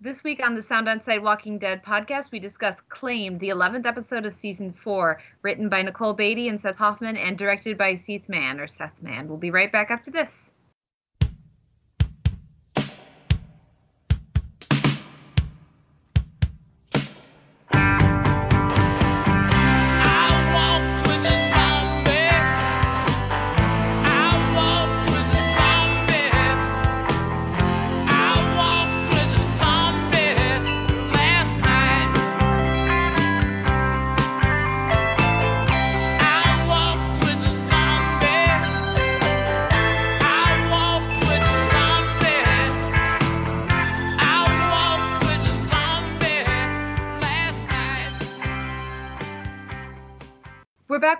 This week on the Sound On Sight Walking Dead podcast, we discuss Claimed, the 11th episode of season four, written by Nichole Beattie and Seth Hoffman, and directed by Seith Mann or Seth Mann. We'll be right back after this.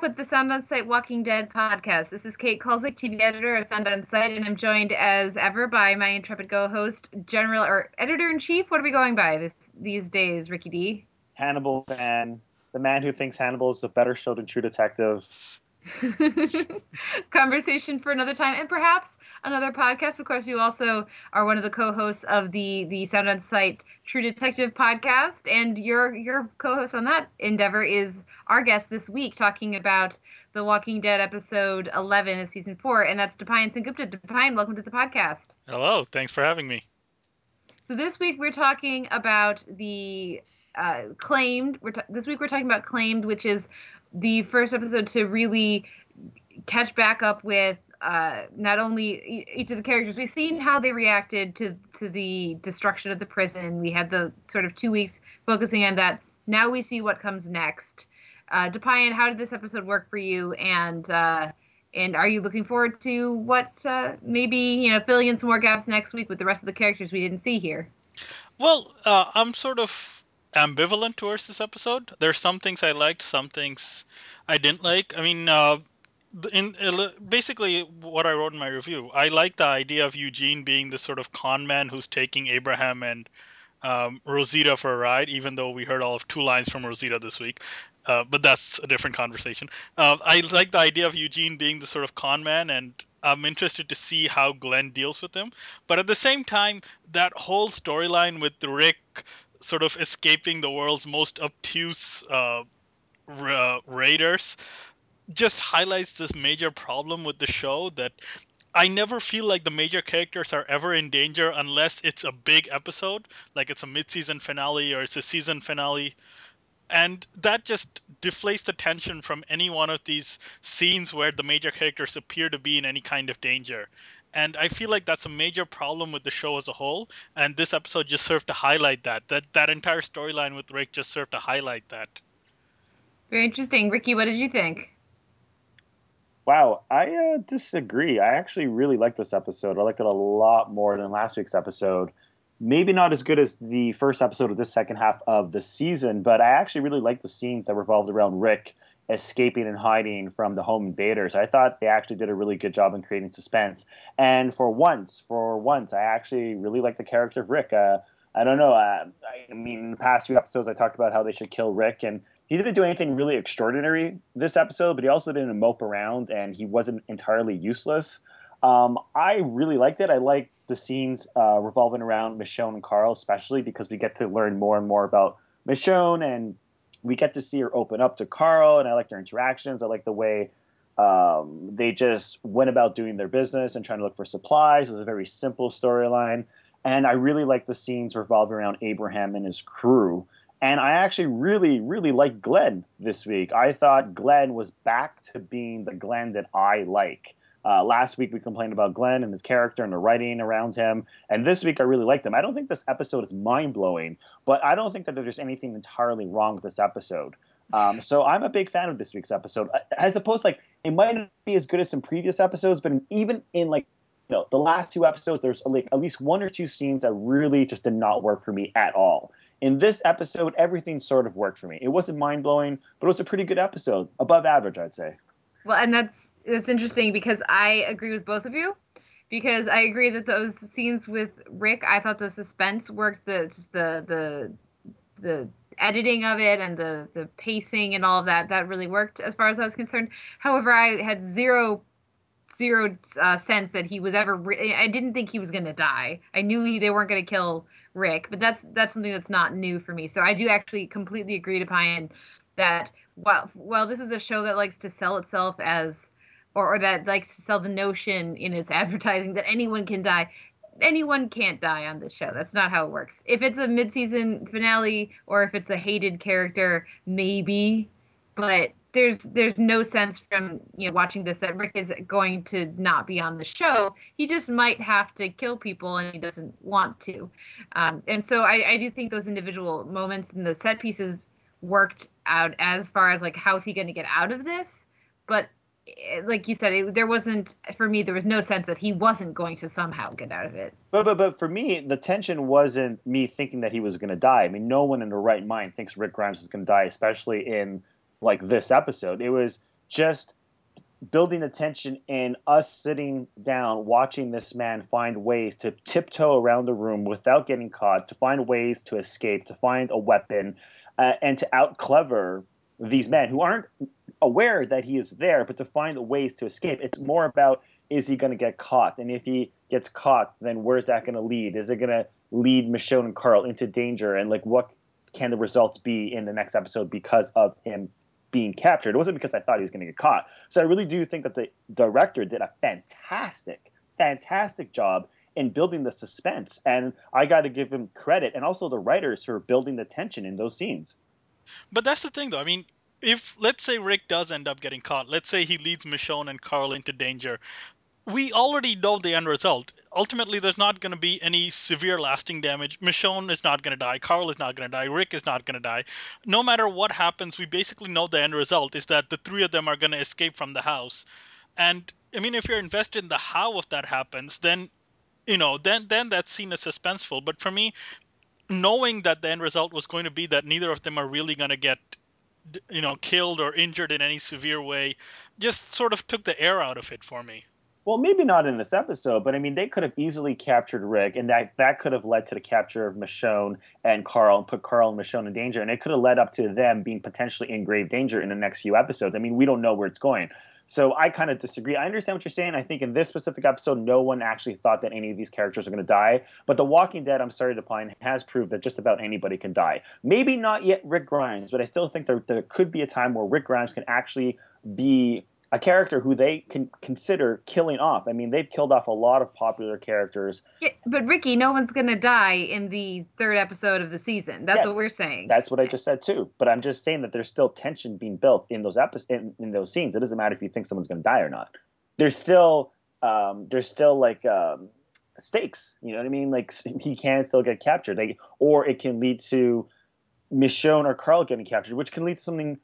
With the Sound On Sight Walking Dead podcast. This is Kate Kulzick, TV editor of Sound On Sight, and I'm joined as ever by my intrepid co-host, General or Editor in Chief. What are we going by this these days, Ricky D? Hannibal fan, the man who thinks Hannibal is a better show than True Detective. Conversation for another time, and perhaps another podcast. Of course, you also are one of the co-hosts of the the Sound On Sight True Detective podcast, and your your co-host on that endeavor is our guest this week, talking about the Walking Dead episode 11 of season four, and that's Deepayan Sengupta. Deepayan, welcome to the podcast. Hello, thanks for having me. So this week we're talking about the uh, claimed. We're ta- this week we're talking about claimed, which is the first episode to really catch back up with uh, not only each of the characters. We've seen how they reacted to to the destruction of the prison. We had the sort of two weeks focusing on that. Now we see what comes next. Uh, Deepayan, how did this episode work for you? And uh, and are you looking forward to what uh, maybe you know filling in some more gaps next week with the rest of the characters we didn't see here? Well, uh, I'm sort of ambivalent towards this episode. There's some things I liked, some things I didn't like. I mean, uh, in uh, basically what I wrote in my review, I like the idea of Eugene being the sort of con man who's taking Abraham and um, Rosita for a ride, even though we heard all of two lines from Rosita this week. Uh, but that's a different conversation. Uh, I like the idea of Eugene being the sort of con man, and I'm interested to see how Glenn deals with him. But at the same time, that whole storyline with Rick sort of escaping the world's most obtuse uh, ra- uh, raiders just highlights this major problem with the show that I never feel like the major characters are ever in danger unless it's a big episode, like it's a mid-season finale or it's a season finale. And that just deflates the tension from any one of these scenes where the major characters appear to be in any kind of danger. And I feel like that's a major problem with the show as a whole. And this episode just served to highlight that. That that entire storyline with Rick just served to highlight that. Very interesting. Ricky, what did you think? Wow, I uh, disagree. I actually really liked this episode. I liked it a lot more than last week's episode. Maybe not as good as the first episode of this second half of the season, but I actually really liked the scenes that revolved around Rick escaping and hiding from the home invaders. I thought they actually did a really good job in creating suspense. And for once, for once, I actually really like the character of Rick. Uh, I don't know. Uh, I mean, in the past few episodes, I talked about how they should kill Rick, and he didn't do anything really extraordinary this episode, but he also didn't mope around, and he wasn't entirely useless. Um, I really liked it. I liked the scenes uh, revolving around Michonne and Carl, especially because we get to learn more and more about Michonne, and we get to see her open up to Carl, and I like their interactions. I like the way um, they just went about doing their business and trying to look for supplies. It was a very simple storyline. And I really like the scenes revolving around Abraham and his crew. And I actually really, really like Glenn this week. I thought Glenn was back to being the Glenn that I like. Uh, last week we complained about Glenn and his character and the writing around him, and this week I really liked him. I don't think this episode is mind blowing, but I don't think that there's anything entirely wrong with this episode. Um, so I'm a big fan of this week's episode, as opposed like it might not be as good as some previous episodes, but even in like you know the last two episodes, there's like at least one or two scenes that really just did not work for me at all. In this episode, everything sort of worked for me. It wasn't mind blowing, but it was a pretty good episode, above average, I'd say. Well, and that's that's interesting because I agree with both of you. Because I agree that those scenes with Rick, I thought the suspense worked, the just the the the editing of it and the the pacing and all of that that really worked as far as I was concerned. However, I had zero zero uh, sense that he was ever. Re- I didn't think he was gonna die. I knew he, they weren't gonna kill Rick, but that's that's something that's not new for me. So I do actually completely agree Deepayan that while while this is a show that likes to sell itself as or, or that likes to sell the notion in its advertising that anyone can die, anyone can't die on this show. That's not how it works. If it's a mid-season finale or if it's a hated character, maybe, but there's there's no sense from you know watching this that Rick is going to not be on the show. He just might have to kill people and he doesn't want to. Um, and so I, I do think those individual moments and the set pieces worked out as far as like how's he going to get out of this, but like you said, it, there wasn't for me. There was no sense that he wasn't going to somehow get out of it. But but but for me, the tension wasn't me thinking that he was going to die. I mean, no one in their right mind thinks Rick Grimes is going to die, especially in like this episode. It was just building the tension in us sitting down watching this man find ways to tiptoe around the room without getting caught, to find ways to escape, to find a weapon, uh, and to out clever these men who aren't aware that he is there, but to find ways to escape. It's more about is he going to get caught? And if he gets caught, then where's that going to lead? Is it going to lead Michonne and Carl into danger? And like, what can the results be in the next episode because of him being captured? It wasn't because I thought he was going to get caught. So I really do think that the director did a fantastic, fantastic job in building the suspense. And I got to give him credit and also the writers for building the tension in those scenes. But that's the thing, though. I mean, if let's say Rick does end up getting caught, let's say he leads Michonne and Carl into danger, we already know the end result. Ultimately, there's not going to be any severe lasting damage. Michonne is not going to die. Carl is not going to die. Rick is not going to die. No matter what happens, we basically know the end result is that the three of them are going to escape from the house. And I mean, if you're invested in the how of that happens, then you know, then then that's seen as suspenseful. But for me, knowing that the end result was going to be that neither of them are really going to get you know killed or injured in any severe way just sort of took the air out of it for me Well, maybe not in this episode, but I mean, they could have easily captured Rick, and that that could have led to the capture of Michonne and Carl, and put Carl and Michonne in danger, and it could have led up to them being potentially in grave danger in the next few episodes. I mean, we don't know where it's going. So I kind of disagree. I understand what you're saying. I think in this specific episode, no one actually thought that any of these characters are going to die. But The Walking Dead, I'm sorry Deepayan, has proved that just about anybody can die. Maybe not yet Rick Grimes, but I still think there, there could be a time where Rick Grimes can actually be a character who they can consider killing off. I mean, they've killed off a lot of popular characters. Yeah, but Ricky, no one's gonna die in the third episode of the season. That's Yeah, what we're saying. That's what I just said too. But I'm just saying that there's still tension being built in those episodes, in, in those scenes. It doesn't matter if you think someone's going to die or not. There's still, um, there's still like um, stakes. You know what I mean? Like he can still get captured, they, or it can lead to Michonne or Carl getting captured, which can lead to something.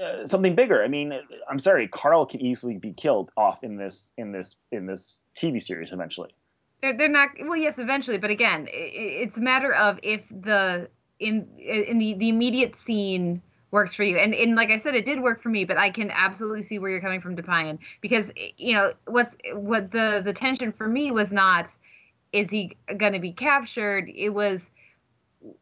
Uh, something bigger. I mean, I'm sorry, Carl can easily be killed off in this in this in this TV series eventually. They're, they're not. Well, yes, eventually, but again, i i- it's a matter of if the in in the the immediate scene works for you. And like I said, it did work for me, but I can absolutely see where you're coming from, Deepayan, because you know what what the the tension for me was not is he going to be captured? It was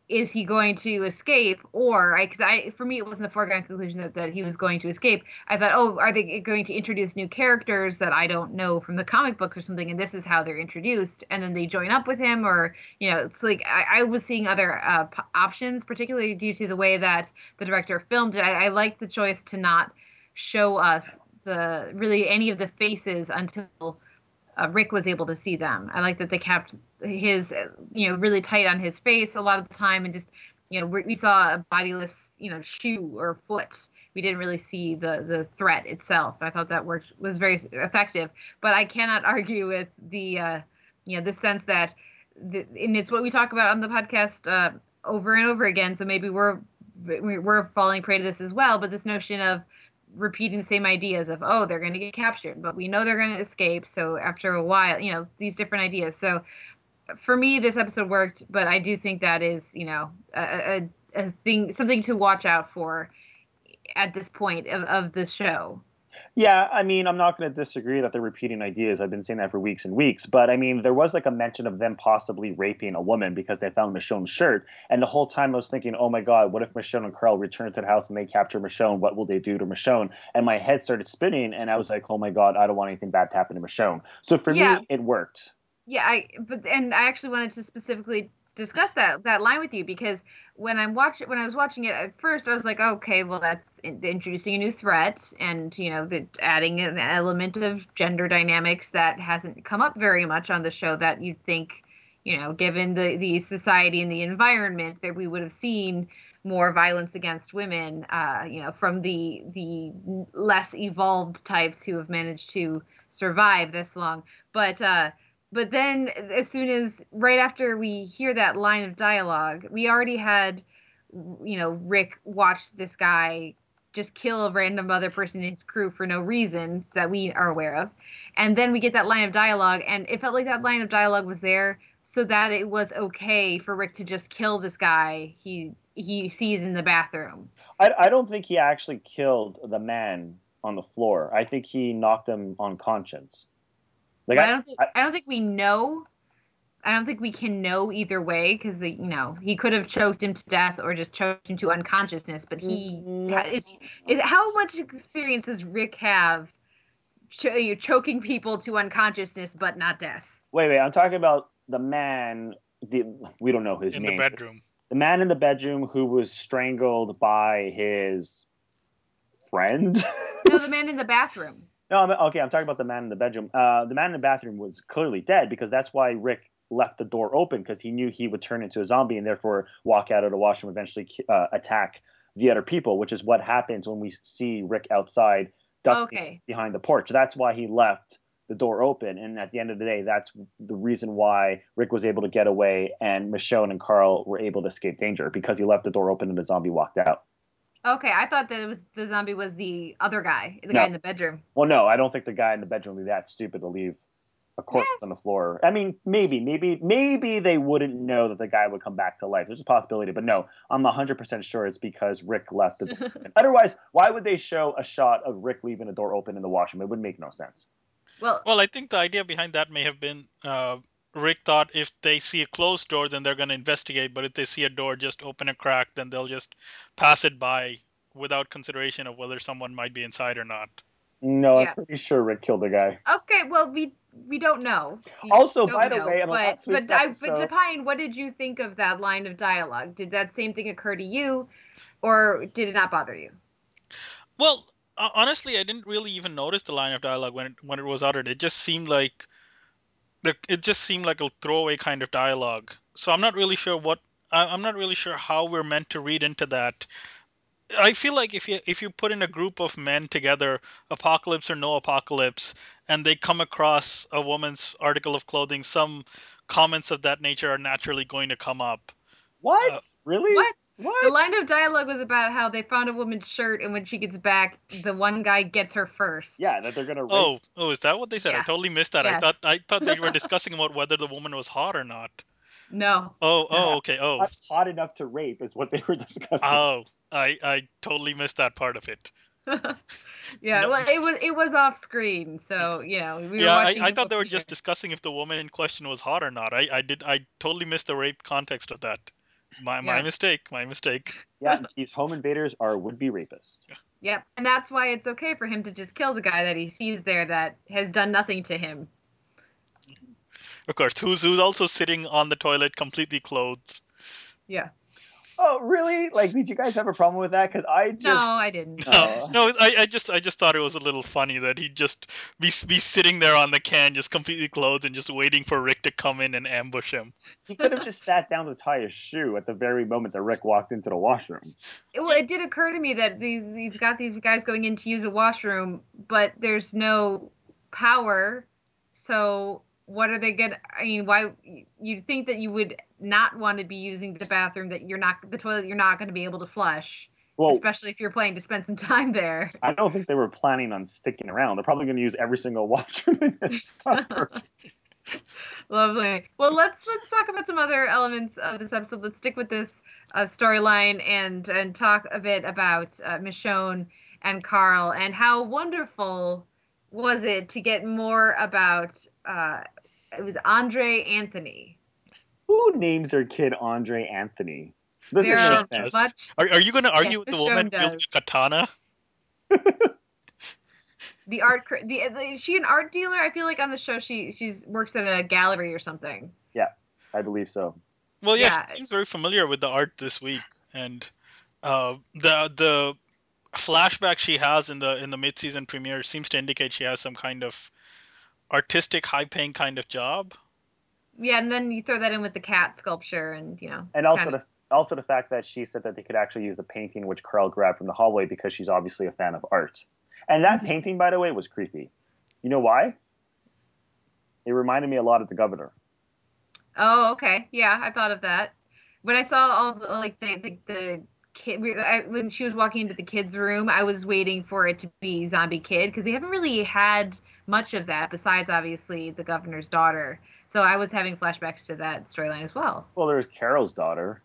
is he going to escape or I because I for me it wasn't a foregone conclusion that, that he was going to escape. I thought, oh, are they going to introduce new characters that I don't know from the comic books or something, and this is how they're introduced, and then they join up with him, or you know, it's like I, I was seeing other uh, p- options, particularly due to the way that the director filmed it. I, I liked the choice to not show us the really any of the faces until uh, Rick was able to see them. I like that they kept his, uh, you know, really tight on his face a lot of the time, and just, you know, we, we saw a bodiless, you know, shoe or foot. We didn't really see the the threat itself. I thought that worked was very effective. But I cannot argue with the, uh, you know, the sense that, the, and it's what we talk about on the podcast uh, over and over again. So maybe we're we're falling prey to this as well. But this notion of repeating the same ideas of oh they're going to get captured but we know they're going to escape so after a while you know these different ideas. So for me this episode worked but i do think that is you know a, a, a thing something to watch out for at this point of, of the show Yeah, I mean, I'm not going to disagree that they're repeating ideas. I've been saying that for weeks and weeks. But I mean, there was like a mention of them possibly raping a woman because they found Michonne's shirt. And the whole time I was thinking, oh my God, what if Michonne and Carl return to the house and they capture Michonne? What will they do to Michonne? And my head started spinning and I was like, oh my God, I don't want anything bad to happen to Michonne. So for Yeah. me, it worked. yeah i but and i actually wanted to specifically discuss that that line with you because when I'm watch when I was watching it at first, I was like, okay, well that's in- introducing a new threat and you know the, adding an element of gender dynamics that hasn't come up very much on the show that you'd think you know given the the society and the environment that we would have seen more violence against women uh, you know from the the less evolved types who have managed to survive this long. But uh but then as soon as right after we hear that line of dialogue we already had you know rick watch this guy just kill a random other person in his crew for no reason that we are aware of and then we get that line of dialogue and it felt like that line of dialogue was there so that it was okay for rick to just kill this guy he he sees in the bathroom I, I don't think he actually killed the man on the floor. I think he knocked him unconscious. Like I, I don't think I, don't think we know. I don't think we can know either way because you know he could have choked him to death or just choked him to unconsciousness. But he Mm, is, is how much experience does Rick have ch- you know, choking people to unconsciousness but not death? wait, wait. I'm talking about the man. The, we don't know his in name. the bedroom. The man in the bedroom who was strangled by his friend. No, the man in the bathroom. No, I'm, okay, I'm talking about the man in the bedroom. Uh, the man in the bathroom was clearly dead because that's why Rick left the door open because he knew he would turn into a zombie and therefore walk out of the washroom, eventually uh, attack the other people, which is what happens when we see Rick outside ducking Okay. behind the porch. That's why he left the door open, and at the end of the day, that's the reason why Rick was able to get away and Michonne and Carl were able to escape danger because he left the door open and the zombie walked out. Okay, I thought that it was the zombie was the other guy, the No. guy in the bedroom. Well, no, I don't think the guy in the bedroom would be that stupid to leave a corpse on the floor. I mean, maybe, maybe, maybe they wouldn't know that the guy would come back to life. There's a possibility, but no, I'm 100% sure it's because Rick left the. Otherwise, why would they show a shot of Rick leaving the door open in the washroom? It would make no sense. Well, Well, I think the idea behind that may have been uh, Rick thought if they see a closed door, then they're going to investigate. But if they see a door just open a crack, then they'll just pass it by without consideration of whether someone might be inside or not. No, Yeah. I'm pretty sure Rick killed the guy. okay, well we we don't know. We Also, don't by the know, way, in but last week's but I, episode- but Deepayan, what did you think of that line of dialogue? Did that same thing occur to you, or did it not bother you? Well, uh, honestly, I didn't really even notice the line of dialogue when it, when it was uttered. It just seemed like the it just seemed like a throwaway kind of dialogue. So I'm not really sure what I, I'm not really sure how we're meant to read into that. I feel like if you if you put in a group of men together, apocalypse or no apocalypse, and they come across a woman's article of clothing, some comments of that nature are naturally going to come up. What? Uh, really? What? What? The line of dialogue was about how they found a woman's shirt, and when she gets back, the one guy gets her first. yeah, that they're gonna. Oh, rape. Oh, oh, is that what they said? I totally missed that. I thought I thought they were discussing about whether the woman was hot or not. No. Oh, oh Yeah. oh, okay. Oh, Not hot enough to rape is what they were discussing. oh, I I totally missed that part of it. yeah, No. well, it was it was off screen, so you know we were yeah, I, I thought they were just discussing if the woman in question was hot or not. I, I did I totally missed the rape context of that. My my Yeah. mistake. My mistake. yeah, these home invaders are would-be rapists. Yep, and that's why it's okay for him to just kill the guy that he sees there that has done nothing to him. Of course, who's who's also sitting on the toilet completely clothed. Yeah. Oh, really? Like, did you guys have a problem with that? Because I just. no, I didn't. Oh. no, I, I just I just thought it was a little funny that he'd just be be sitting there on the can, just completely clothed, and just waiting for Rick to come in and ambush him. He could have just sat down to tie his shoe at the very moment that Rick walked into the washroom. It, well, it did occur to me that these you've got these guys going in to use a washroom, but there's no power. So what are they gonna? I mean, why? You'd think that you would not want to be using the bathroom that you're not the toilet you're not going to be able to flush, Well, especially if you're planning to spend some time there. I don't think they were planning on sticking around. They're probably going to use every single washroom in the summer. Lovely. Well, let's let's talk about some other elements of this episode. Let's stick with this uh, storyline and and talk a bit about uh, Michonne and Carl and how wonderful was it to get more about uh, it was Andre Anthony. Who names their kid Andre Anthony? This There doesn't are make sense. much. Are, are you going to argue Yes, with the the woman show wielding a katana? The art, cr- the is she an art dealer? I feel like on the show she she works at a gallery or something. Yeah, I believe so. Well, yeah, Yeah. she seems very familiar with the art this week, and uh, the the flashback she has in the in the mid season premiere seems to indicate she has some kind of artistic, high paying kind of job. Yeah, and then you throw that in with the cat sculpture, and you know. And also kinda- the also the fact that she said that they could actually use the painting which Carl grabbed from the hallway because she's obviously a fan of art. And that Mhm. painting, by the way, was creepy. You know why? It reminded me a lot of the governor. Oh, okay. Yeah, I thought of that. When I saw all the, like the the, the kid I, when she was walking into the kids' room, I was waiting for it to be Zombie Kid because we haven't really had much of that besides obviously the governor's daughter. So I was having flashbacks to that storyline as well. Well, there's Carol's daughter.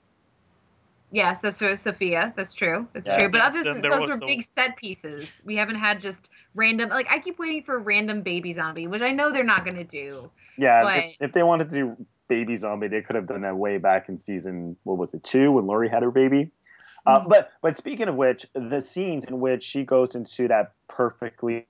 Yes, that's true, Sophia. That's true. That's Yeah. true. But other than those were the- big set pieces. We haven't had just random. Like I keep waiting for random baby zombie, which I know they're not going to do. Yeah, But- if, if they wanted to do baby zombie, they could have done that way back in season what was it two when Lori had her baby. Uh, Mhm. but but speaking of which, the scenes in which she goes into that perfectly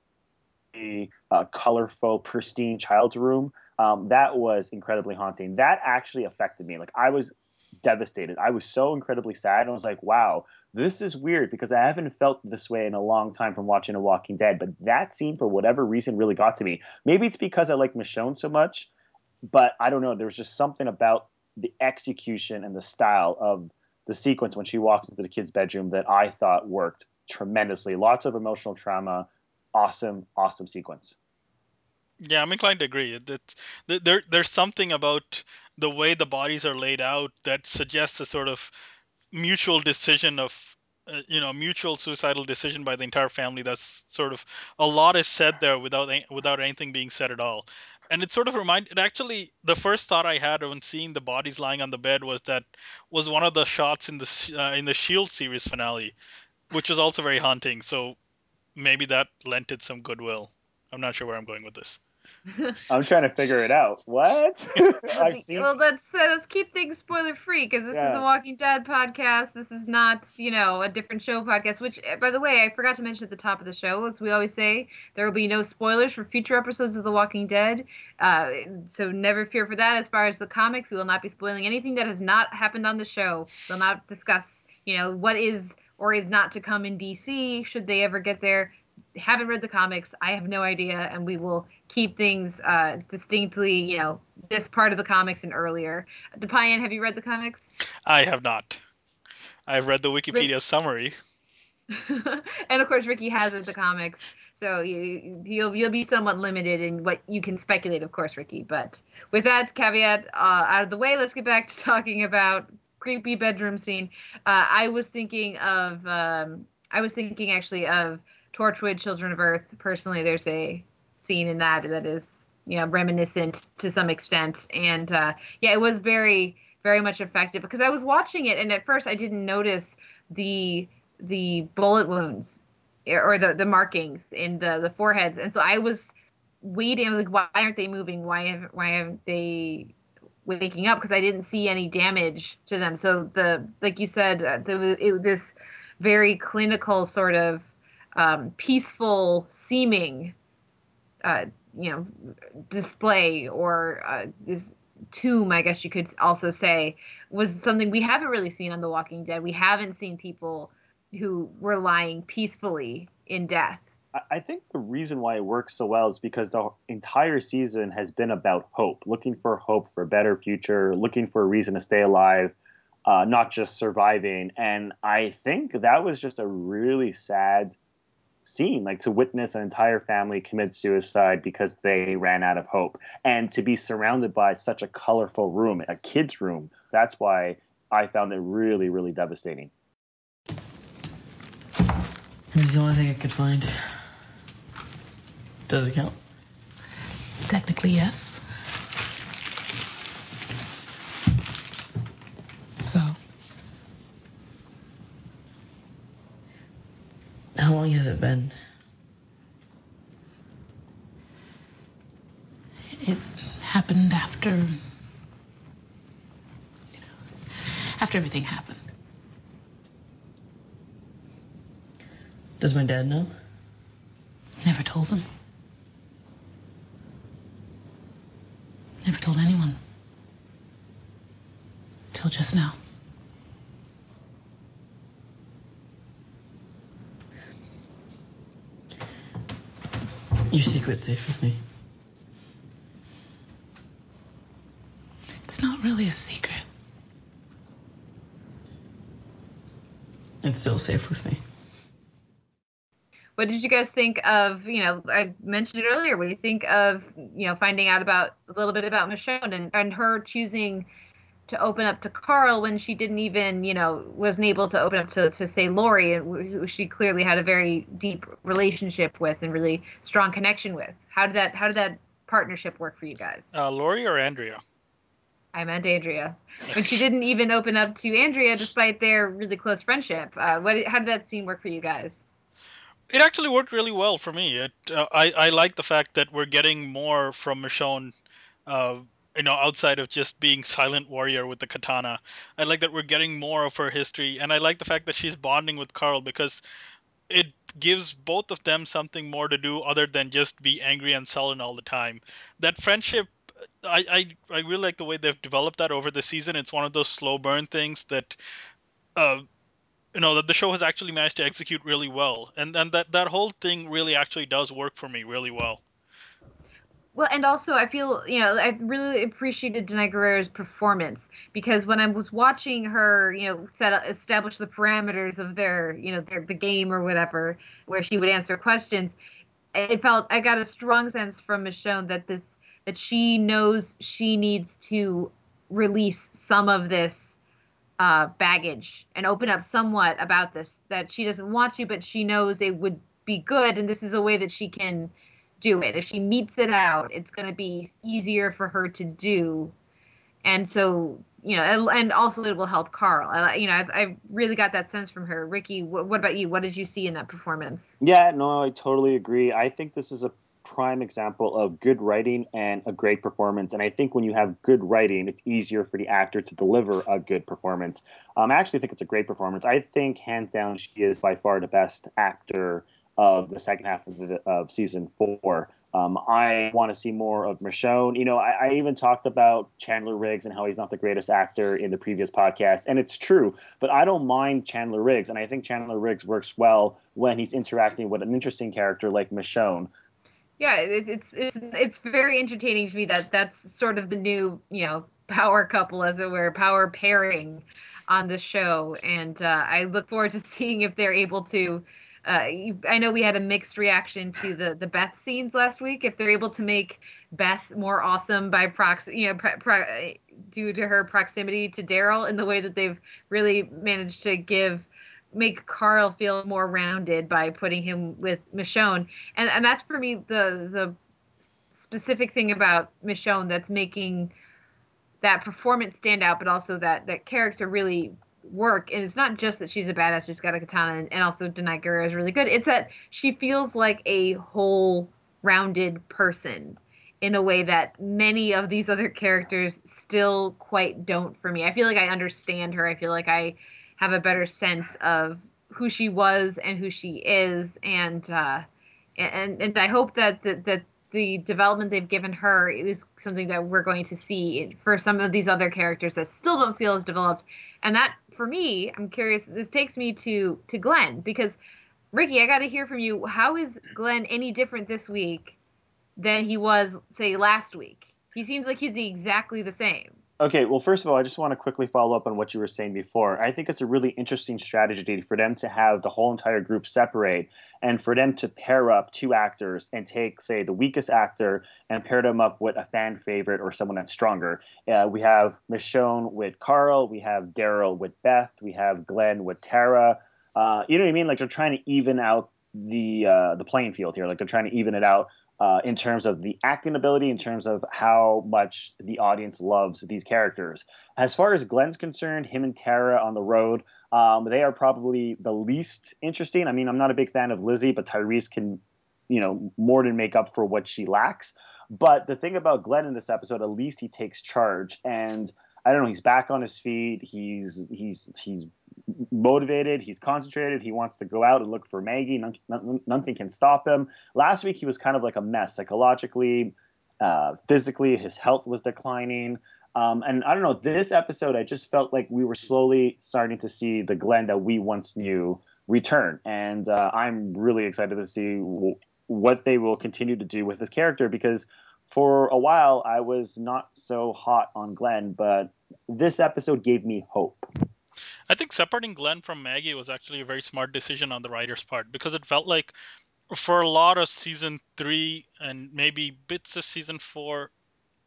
uh, colorful, pristine child's room, um, that was incredibly haunting. That actually affected me. Like I was devastated. I was so incredibly sad. I was like, wow, this is weird because I haven't felt this way in a long time from watching The Walking Dead. But that scene, for whatever reason, really got to me. Maybe it's because I like Michonne so much, but I don't know. There was just something about the execution and the style of the sequence when she walks into the kid's bedroom that I thought worked tremendously. Lots of emotional trauma. Awesome, awesome sequence. Yeah, I'm inclined to agree. That there there's something about the way the bodies are laid out that suggests a sort of mutual decision of uh, you know mutual suicidal decision by the entire family. That's sort of a lot is said there without without anything being said at all. And it sort of remind it actually the first thought I had when seeing the bodies lying on the bed was that was one of the shots in the uh, in the Shield series finale, which was also very haunting. So maybe that lent it some goodwill. I'm not sure where I'm going with this. I'm trying to figure it out. What? I've seen. Well, let's uh, let's keep things spoiler free because this Yeah. is the Walking Dead podcast. This is not, you know, a different show podcast. Which, uh, by the way, I forgot to mention at the top of the show, as we always say, there will be no spoilers for future episodes of The Walking Dead. Uh, so never fear for that. As far as the comics, we will not be spoiling anything that has not happened on the show. We'll not discuss, you know, what is or is not to come in DC should they ever get there. Haven't read the comics. I have no idea, and we will keep things uh, distinctly, you know, this part of the comics and earlier. Deepayan, have you read the comics? I have not. I've read the Wikipedia summary. and of course, Ricky has read the comics, so you, you'll you'll be somewhat limited in what you can speculate, of course, Ricky. But with that caveat uh, out of the way, let's get back to talking about creepy bedroom scene. Uh, I was thinking of um, I was thinking actually of Torchwood Children of Earth. Personally, there's a scene in that that is you know reminiscent to some extent, and uh, yeah, it was very very much effective because I was watching it, and at first I didn't notice the the bullet wounds or the the markings in the the foreheads, and so I was waiting. I was like, why aren't they moving? Why why aren't they waking up? Because I didn't see any damage to them. So the like you said, uh, the it, this very clinical sort of um, peaceful seeming, uh, you know, display or uh, this tomb, I guess you could also say, was something we haven't really seen on The Walking Dead. We haven't seen people who were lying peacefully in death. I- think the reason why it works so well is because the entire season has been about hope, looking for hope for a better future, looking for a reason to stay alive, uh, not just surviving. And I think that was just a really sad scene, like to witness an entire family commit suicide because they ran out of hope, and to be surrounded by such a colorful room, a kid's room. That's why I found it really, really devastating. this is the only thing I could find. Does it count? Technically, yes. So, How long has it been? it happened after. You know, after everything happened. Does my dad know? Never told him. Never told anyone. Till just now. Your secret's safe with me. It's not really a secret. It's still safe with me. What did you guys think of, you know, I mentioned it earlier, what do you think of, you know, finding out about a little bit about Michonne and, and her choosing to open up to Carl when she didn't even, you know, wasn't able to open up to, to say Lori, who she clearly had a very deep relationship with and really strong connection with. How did that, how did that partnership work for you guys? Uh, Lori or Andrea? I meant Andrea. When she didn't even open up to Andrea despite their really close friendship. Uh, what, how did that scene work for you guys? It actually worked really well for me. It, uh, I, I like the fact that we're getting more from Michonne, uh, you know, outside of just being silent warrior with the katana. I like that we're getting more of her history, and I like the fact that she's bonding with Carl because it gives both of them something more to do other than just be angry and sullen all the time. That friendship I, I I really like the way they've developed that over the season. It's one of those slow burn things that, uh, you know, that the show has actually managed to execute really well, and and that that whole thing really actually does work for me really well. Well, and also I feel you know I really appreciated Danai Gurira's performance because when I was watching her, you know, set up, establish the parameters of their, you know, their the game or whatever, where she would answer questions, it felt I got a strong sense from Michonne that this that she knows she needs to release some of this uh, baggage and open up somewhat about this that she doesn't want to, but she knows it would be good, and this is a way that she can do it. If she meets it out, it's going to be easier for her to do, and so you know, and also it will help Carl. I, you know, I've, I've really got that sense from her. Ricky, what, what about you? What did you see in that performance? Yeah, no, I totally agree. I think this is a prime example of good writing and a great performance. And I think when you have good writing, it's easier for the actor to deliver a good performance. Um, I actually think it's a great performance. I think hands down she is by far the best actor of the second half of, the, of season four. Um, I want to see more of Michonne. You know, I, I, even talked about Chandler Riggs and how he's not the greatest actor in the previous podcast, and it's true. But I don't mind Chandler Riggs, and I think Chandler Riggs works well when he's interacting with an interesting character like Michonne yeah, it, it's it's it's very entertaining to me that that's sort of the new you know power couple as it were, power pairing on the show, and uh, I look forward to seeing if they're able to. Uh, I know we had a mixed reaction to the the Beth scenes last week. If they're able to make Beth more awesome by prox, you know, pro, pro, due to her proximity to Daryl in the way that they've really managed to give make Carl feel more rounded by putting him with Michonne. And and that's for me the the specific thing about Michonne that's making that performance stand out, but also that that character really work. And it's not just that she's a badass, she's got a katana, and, and also Danai Gurira is really good. It's that she feels like a whole rounded person in a way that many of these other characters still quite don't for me. I feel like I understand her. I feel like I have a better sense of who she was and who she is, and uh, and and I hope that that that the development they've given her is something that we're going to see for some of these other characters that still don't feel as developed. And that, for me, I'm curious. This takes me to to Glenn because Ricky, I got to hear from you. How is Glenn any different this week than he was, say, last week? He seems like he's exactly the same. Okay, well, first of all, I just want to quickly follow up on what you were saying before. I think it's a really interesting strategy for them to have the whole entire group separate and for them to pair up two actors and take, say, the weakest actor and pair them up with a fan favorite or someone that's stronger. Uh, we have Michonne with Carl, we have Daryl with Beth, we have Glenn with Tara. Uh, you know what I mean? Like they're trying to even out the uh, the playing field here. Like they're trying to even it out uh, in terms of the acting ability, in terms of how much the audience loves these characters. As far as Glenn's concerned, him and Tara on the road, um, they are probably the least interesting. I mean, I'm not a big fan of Lizzie, but Tyrese can, you know, more than make up for what she lacks. But the thing about Glenn in this episode, at least he takes charge, and I don't know, he's back on his feet. He's he's he's motivated. He's concentrated. He wants to go out and look for Maggie. None, none, nothing can stop him. Last week he was kind of like a mess psychologically, uh, physically. His health was declining. Um, and I don't know, this episode, I just felt like we were slowly starting to see the Glenn that we once knew return. And uh, I'm really excited to see w- what they will continue to do with this character because for a while I was not so hot on Glenn, but this episode gave me hope. I think separating Glenn from Maggie was actually a very smart decision on the writer's part because it felt like for a lot of season three and maybe bits of season four,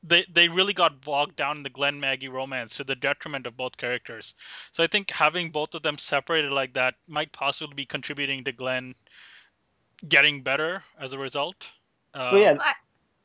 they they really got bogged down in the Glenn Maggie romance to the detriment of both characters. So I think having both of them separated like that might possibly be contributing to Glenn getting better as a result. Uh, But yeah,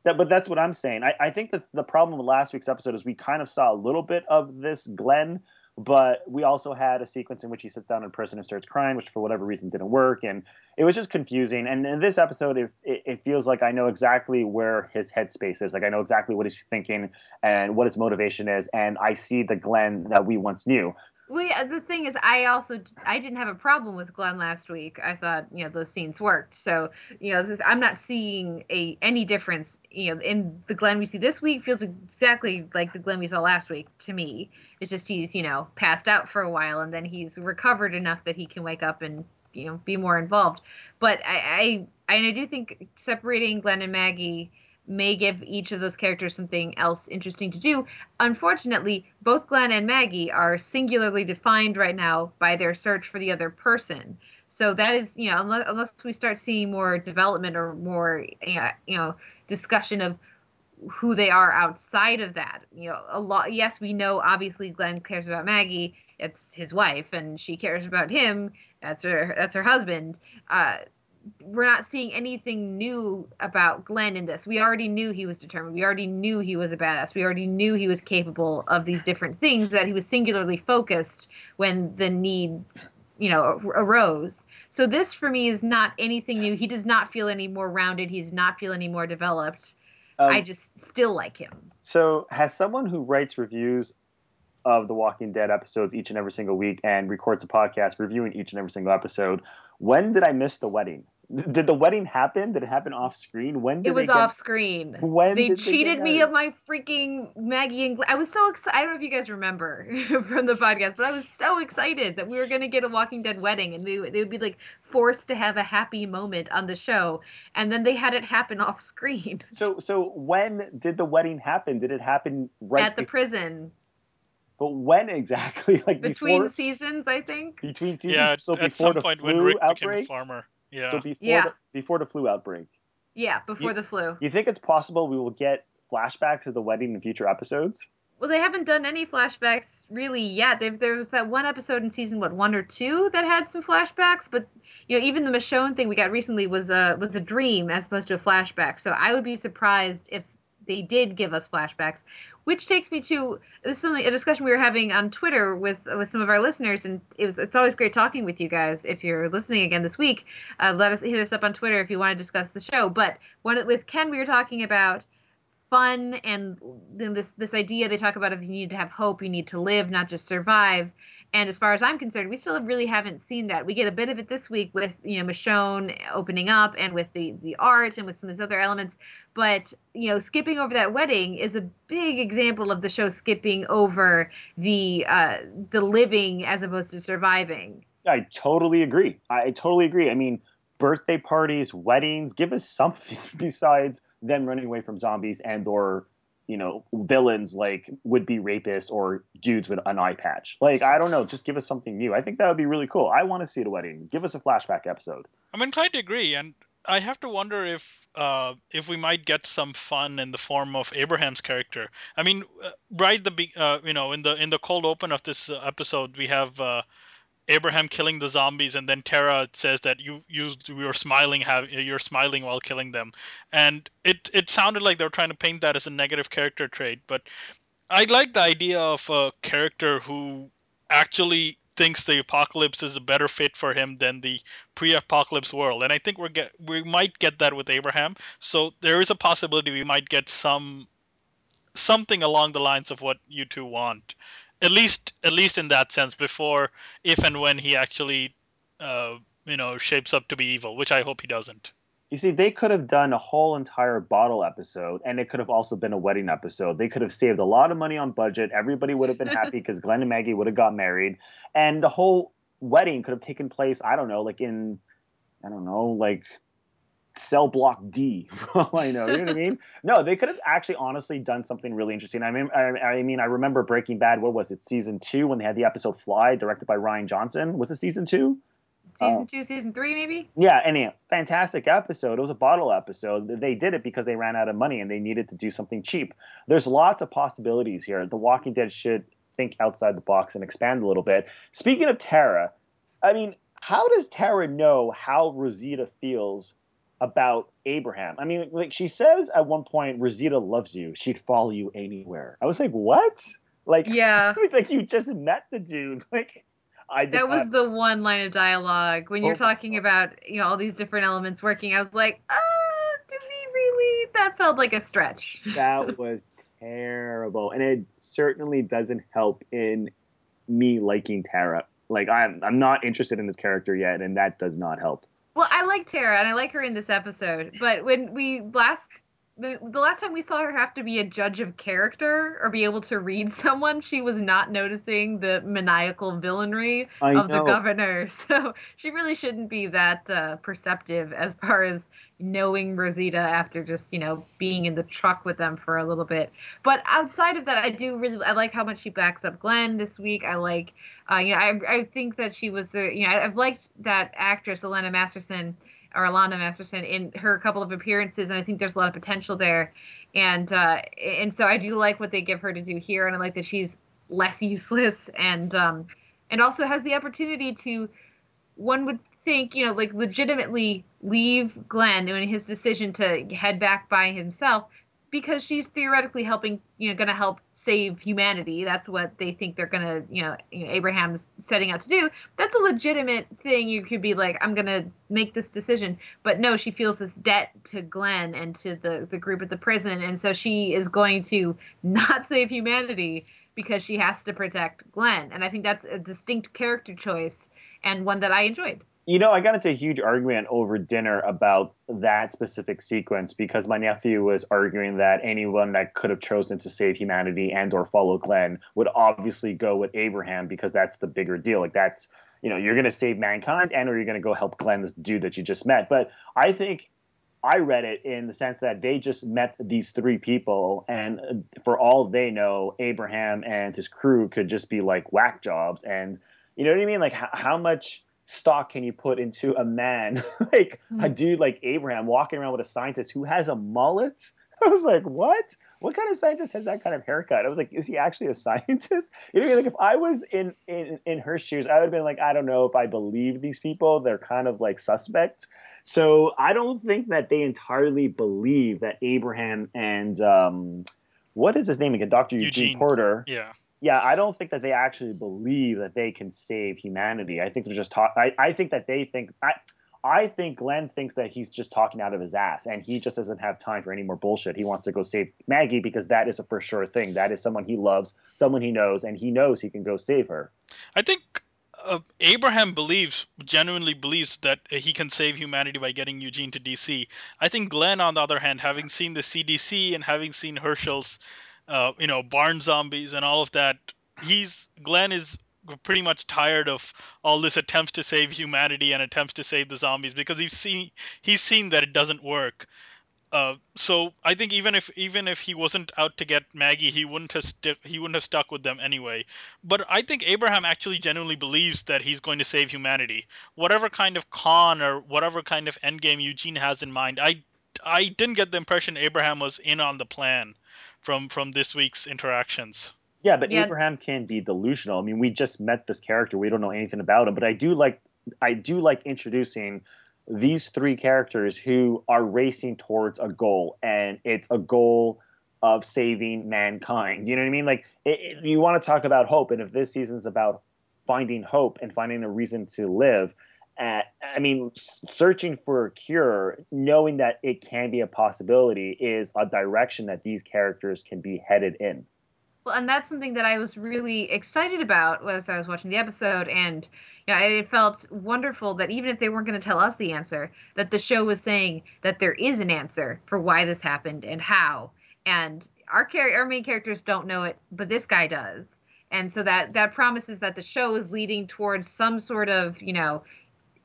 that, but that's what I'm saying. I, I think that the problem with last week's episode is we kind of saw a little bit of this Glenn, but we also had a sequence in which he sits down in prison and starts crying, which for whatever reason didn't work, and it was just confusing. And in this episode, it, it, feels like I know exactly where his headspace is. Like I know exactly what he's thinking and what his motivation is, and I see the Glenn that we once knew. Well, the thing is, I also I didn't have a problem with Glenn last week. I thought you know those scenes worked. So you know this, I'm not seeing a any difference. You know, in the Glenn we see this week feels exactly like the Glenn we saw last week to me. It's just he's you know passed out for a while and then he's recovered enough that he can wake up and you know be more involved. But I I I do think separating Glenn and Maggie may give each of those characters something else interesting to do unfortunately, both Glenn and Maggie are singularly defined right now by their search for the other person. So that is, you know, unless, unless we start seeing more development or more, you know, discussion of who they are outside of that. You know, a lot. Yes, we know obviously Glenn cares about Maggie. It's his wife, and she cares about him. That's her. That's her husband. Uh, we're not seeing anything new about Glenn in this. We already knew he was determined. We already knew he was a badass. We already knew he was capable of these different things. That he was singularly focused when the need, you know, arose. So this for me is not anything new. He does not feel any more rounded. He does not feel any more developed. Um, I just still like him. So, has someone who writes reviews of the Walking Dead episodes each and every single week and records a podcast reviewing each and every single episode, when did I miss the wedding? Did the wedding happen? Did it happen off screen? When did It was they get- off screen. When they did they cheated me married? of my freaking Maggie and Glenn. I was so excited. I don't know if you guys remember from the podcast, but I was so excited that we were going to get a Walking Dead wedding and they, they would be like forced to have a happy moment on the show. And then they had it happen off screen So, so when did the wedding happen? Did it happen right at the bef- prison But when exactly? Like between before, seasons, I think. between seasons. yeah, so at before some the point flu when Rick became a outbreak. farmer. Yeah. So before Yeah. the, before the flu outbreak. Yeah, before You- the flu. You think it's possible we will get flashbacks of the wedding in future episodes? Well, they haven't done any flashbacks really yet. They've, there was that one episode in season what one or two that had some flashbacks, but you know even the Michonne thing we got recently was a was a dream as opposed to a flashback. So I would be surprised if they did give us flashbacks. Which takes me to this is something a discussion we were having on Twitter with with some of our listeners, and it was it's always great talking with you guys. If you're listening again this week, uh, let us hit us up on Twitter if you want to discuss the show. But with Ken, we were talking about fun and this this idea they talk about if you need to have hope you need to live not just survive and as far as i'm concerned we still really haven't seen that we get a bit of it this week with you know michonne opening up and with the the art and with some of these other elements but you know skipping over that wedding is a big example of the show skipping over the uh the living as opposed to surviving I totally agree. I totally agree. I mean, birthday parties, weddings, give us something besides them running away from zombies and or you know villains like would be rapists or dudes with an eye patch. Like I don't know, just give us something new. I think that would be really cool. I want to see the wedding. Give us a flashback episode. I'm inclined to agree, and I have to wonder if uh, if we might get some fun in the form of Abraham's character. I mean, uh, right the uh, you know in the in the cold open of this uh, episode, we have uh, Abraham killing the zombies, and then Tara says that you you you're smiling have you're smiling while killing them, and it it sounded like they were trying to paint that as a negative character trait, but I like the idea of a character who actually thinks the apocalypse is a better fit for him than the pre-apocalypse world. And i think we're get we might get that with abraham. So there is a possibility we might get some something along the lines of what you two want. At least at least in that sense before if and when he actually uh, you know shapes up to be evil which i hope he doesn't You see, they could have done a whole entire bottle episode, and it could have also been a wedding episode. They could have saved a lot of money on budget. Everybody would have been happy because Glenn and Maggie would have got married, and the whole wedding could have taken place. I don't know, like in, I don't know, like cell block D. I know, you know what I mean? No, they could have actually honestly done something really interesting. I mean, I, I mean, I remember Breaking Bad. What was it? Season two when they had the episode Fly, directed by Rian Johnson. Was it season two? Season Oh. two, season three, maybe. Yeah, anyhow, fantastic episode. It was a bottle episode. They did it because they ran out of money and they needed to do something cheap. There's lots of possibilities here. The Walking Dead should think outside the box and expand a little bit. Speaking of Tara, I mean, how does Tara know how Rosita feels about Abraham? I mean, like she says at one point, Rosita loves you. She'd follow you anywhere. I was like, what? Like, Yeah. like you just met the dude. Like, I That was not- the one line of dialogue when you're Oh talking about you know all these different elements working. I was like, ah, did he really? That felt like a stretch. that was terrible and it certainly doesn't help in me liking tara like i'm i'm not interested in this character yet and that does not help Well, I like Tara and I like her in this episode, but when we last the, the last time we saw her have to be a judge of character or be able to read someone, she was not noticing the maniacal villainry I of the governor. So she really shouldn't be that uh, perceptive as far as knowing Rosita after just you know being in the truck with them for a little bit. But outside of that, I do really I like how much she backs up Glenn this week. I like uh, you know I I think that she was uh, you know I've liked that actress Elena Masterson or Alanna Masterson in her couple of appearances, and I think there's a lot of potential there. And uh, and so I do like what they give her to do here, and I like that she's less useless and um, and also has the opportunity to one would think you know like legitimately leave Glenn in his decision to head back by himself because she's theoretically helping you know going to help save humanity. That's what they think they're to you know Abraham's setting out to do. That's a legitimate thing. You could be like I'm to make this decision. But no she feels this debt to Glenn and to the the group at the prison. And so she is going to not save humanity because she has to protect Glenn. And I think that's a distinct character choice and one that I enjoyed you know i got into a huge argument over dinner about that specific sequence because my nephew was arguing that anyone that could have chosen to save humanity and or follow glenn would obviously go with abraham because that's the bigger deal like that's you know you're going to save mankind and or you're going to go help glenn this dude that you just met but i think I read it in the sense that they just met these three people, and uh, for all they know, Abraham and his crew could just be like whack jobs. And you know what I mean? Like, how, how much stock can you put into a man, like a dude like Abraham, walking around with a scientist who has a mullet? I was like, what? What kind of scientist has that kind of haircut? I was like, is he actually a scientist? You know, like if I was in in in her shoes, I would have been like, I don't know if I believe these people. They're kind of like suspect. So I don't think that they entirely believe that Abraham and um, what is his name again, Doctor Eugene, Eugene. Porter. Yeah. Yeah, I don't think that they actually believe that they can save humanity. I think they're just talk. I, I think that they think. I, I think Glenn thinks that he's just talking out of his ass, and he just doesn't have time for any more bullshit. He wants to go save Maggie because that is a for sure thing. That is someone he loves, someone he knows, and he knows he can go save her. I think uh, Abraham believes, genuinely believes that he can save humanity by getting Eugene to DC. I think Glenn, on the other hand, having seen the CDC and having seen Hershel's, uh, you know, barn zombies and all of that, he's Glenn is pretty much tired of all this attempts to save humanity and attempts to save the zombies because he's seen he's seen that it doesn't work. Uh, so I think even if even if he wasn't out to get Maggie, he wouldn't have he wouldn't have stuck with them anyway. But I think Abraham actually genuinely believes that he's going to save humanity. Whatever kind of con or whatever kind of endgame Eugene has in mind, I I didn't get the impression Abraham was in on the plan from from this week's interactions. Yeah, but Yeah. Abraham can be delusional. I mean, we just met this character; we don't know anything about him. But I do like, I do like introducing these three characters who are racing towards a goal, and it's a goal of saving mankind. You know what I mean? Like, it, it- you want to talk about hope, and if this season's about finding hope and finding a reason to live. Uh, I mean, searching for a cure, knowing that it can be a possibility, is a direction that these characters can be headed in. Well, and that's something that I was really excited about as I was watching the episode, and you know, it felt wonderful that even if they weren't going to tell us the answer, that the show was saying that there is an answer for why this happened and how. And our char- our main characters don't know it, but this guy does. And so that that promises that the show is leading towards some sort of, you know,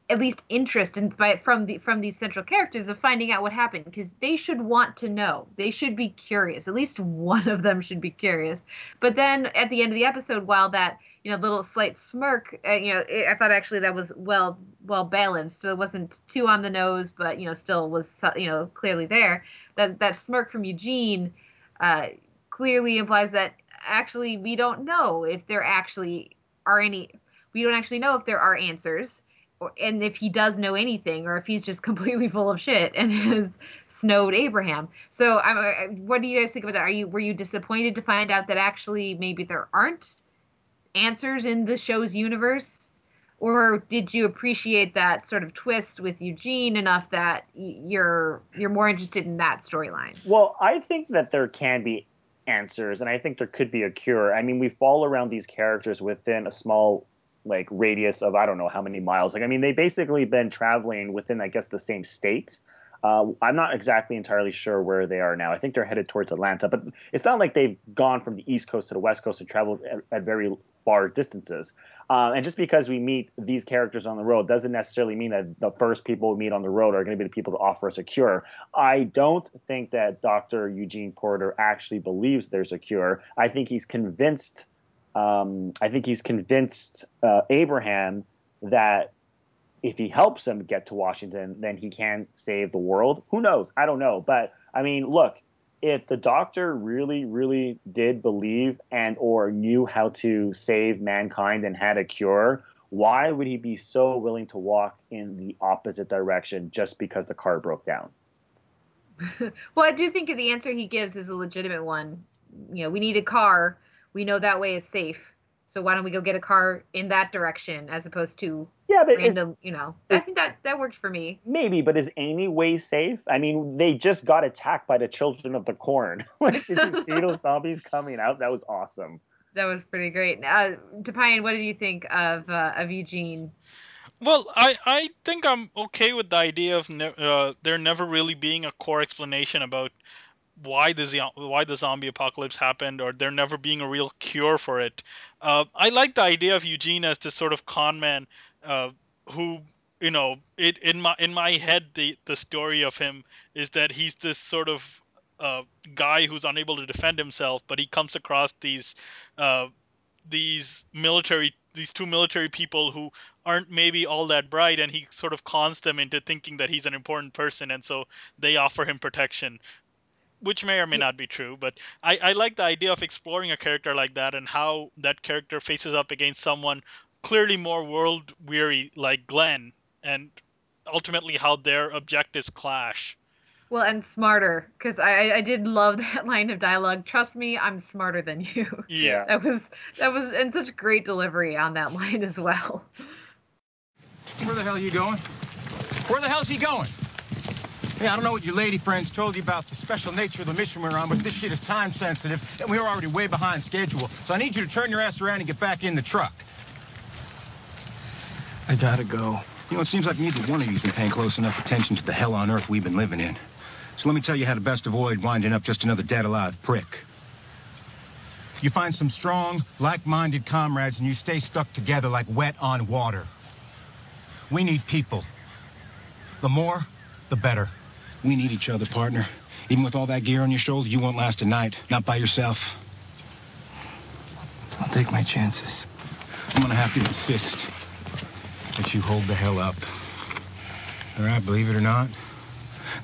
at least interest in by from the from these central characters of finding out what happened because they should want to know. They should be curious. At least one of them should be curious. But then at the end of the episode while that you know little slight smirk uh, you know it, i thought actually that was well well balanced. So it wasn't too on the nose but you know still was you know clearly there. That that smirk from eugene uh, clearly implies that actually we don't know if there actually are any we don't actually know if there are answers and if he does know anything or if he's just completely full of shit and has snowed Abraham. So, I, uh, what do you guys think about that? Are you were you disappointed to find out that actually maybe there aren't answers in the show's universe, or did you appreciate that sort of twist with Eugene enough that you're you're more interested in that storyline? Well, I think that there can be answers, and I think there could be a cure. I mean, we fall around these characters within a small like radius of I don't know how many miles. Like I mean, they basically been traveling within I guess the same state. Uh, I'm not exactly entirely sure where they are now. I think they're headed towards Atlanta, but it's not like they've gone from the East Coast to the West Coast and traveled at, at very far distances. Uh, and just because we meet these characters on the road doesn't necessarily mean that the first people we meet on the road are going to be the people to offer us a cure. I don't think that Dr. Eugene Porter actually believes there's a cure. I think he's convinced um, I think he's convinced uh, Abraham that if he helps him get to Washington, then he can save the world. Who knows? I don't know. But I mean, look, if the doctor really, really did believe and or knew how to save mankind and had a cure, why would he be so willing to walk in the opposite direction just because the car broke down? well, I do think the answer he gives is a legitimate one. You know, we need a car we know that way is safe. So why don't we go get a car in that direction as opposed to yeah, but random, is, you know? is, I think that that worked for me. Maybe, but is any way safe? I mean, they just got attacked by the children of the corn. like, did you see those zombies coming out? That was awesome. That was pretty great. Uh, Deepayan, what did you think of uh, of Eugene? Well, I, I think I'm okay with the idea of ne- uh, there never really being a core explanation about why the why the zombie apocalypse happened or there never being a real cure for it. Uh, I like the idea of Eugene as this sort of con man uh, who you know it in my in my head the the story of him is that he's this sort of uh, guy who's unable to defend himself, but he comes across these uh, these military these two military people who aren't maybe all that bright and he sort of cons them into thinking that he's an important person and so they offer him protection which may or may not be true, but I, I like the idea of exploring a character like that and how that character faces up against someone clearly more world weary like Glenn, and ultimately how their objectives clash. Well, and smarter, because I, I did love that line of dialogue. Trust me, I'm smarter than you. Yeah, that was that was and such great delivery on that line as well. Where the hell are you going? Where the hell's he going? Hey, I don't know what your lady friends told you about the special nature of the mission we're on, but this shit is time sensitive, and we're already way behind schedule. So I need you to turn your ass around and get back in the truck. I gotta go. You know, it seems like neither one of you's been paying close enough attention to the hell on earth we've been living in. So let me tell you how to best avoid winding up just another dead alive prick. You find some strong, like-minded comrades and you stay stuck together like wet on water. We need people. The more, the better. We need each other, partner. Even with all that gear on your shoulder, you won't last a night. Not by yourself. I'll take my chances. I'm gonna have to insist that you hold the hell up. All right, believe it or not,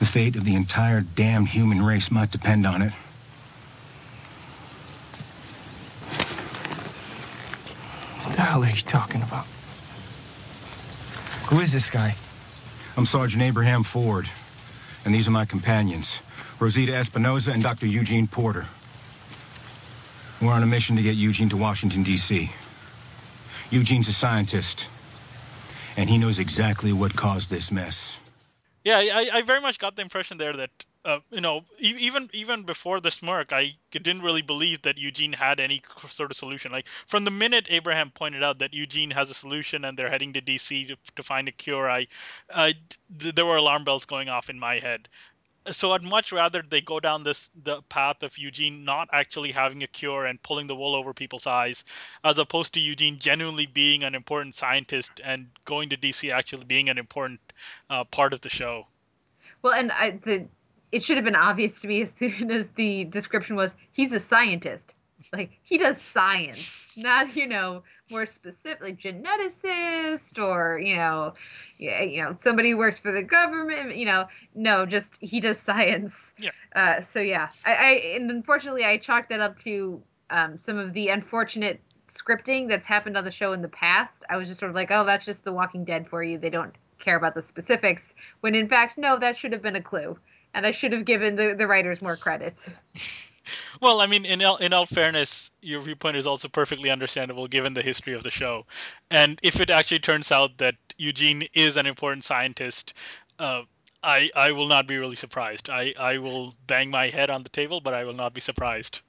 the fate of the entire damn human race might depend on it. What the hell are you talking about? Who is this guy? I'm Sergeant Abraham Ford. And these are my companions, Rosita Espinosa and Dr. Eugene Porter. We're on a mission to get Eugene to Washington, D.C. Eugene's a scientist, and he knows exactly what caused this mess. Yeah, I, I very much got the impression there that uh, you know, even even before the smirk, I didn't really believe that Eugene had any sort of solution. Like from the minute Abraham pointed out that Eugene has a solution and they're heading to DC to, to find a cure, I, I th- there were alarm bells going off in my head. So I'd much rather they go down this the path of Eugene not actually having a cure and pulling the wool over people's eyes, as opposed to Eugene genuinely being an important scientist and going to DC actually being an important uh, part of the show. Well, and I, the it should have been obvious to me as soon as the description was he's a scientist. Like he does science, not you know more specifically geneticist or you know, yeah, you know somebody who works for the government. You know, no, just he does science. Yeah. Uh, so yeah, I, I and unfortunately I chalked that up to um, some of the unfortunate scripting that's happened on the show in the past. I was just sort of like, oh, that's just The Walking Dead for you. They don't care about the specifics. When in fact, no, that should have been a clue and I should have given the, the writers more credit. Well, I mean, in all, in all fairness, your viewpoint is also perfectly understandable given the history of the show. And if it actually turns out that Eugene is an important scientist, uh, I I will not be really surprised. I, I will bang my head on the table, but I will not be surprised.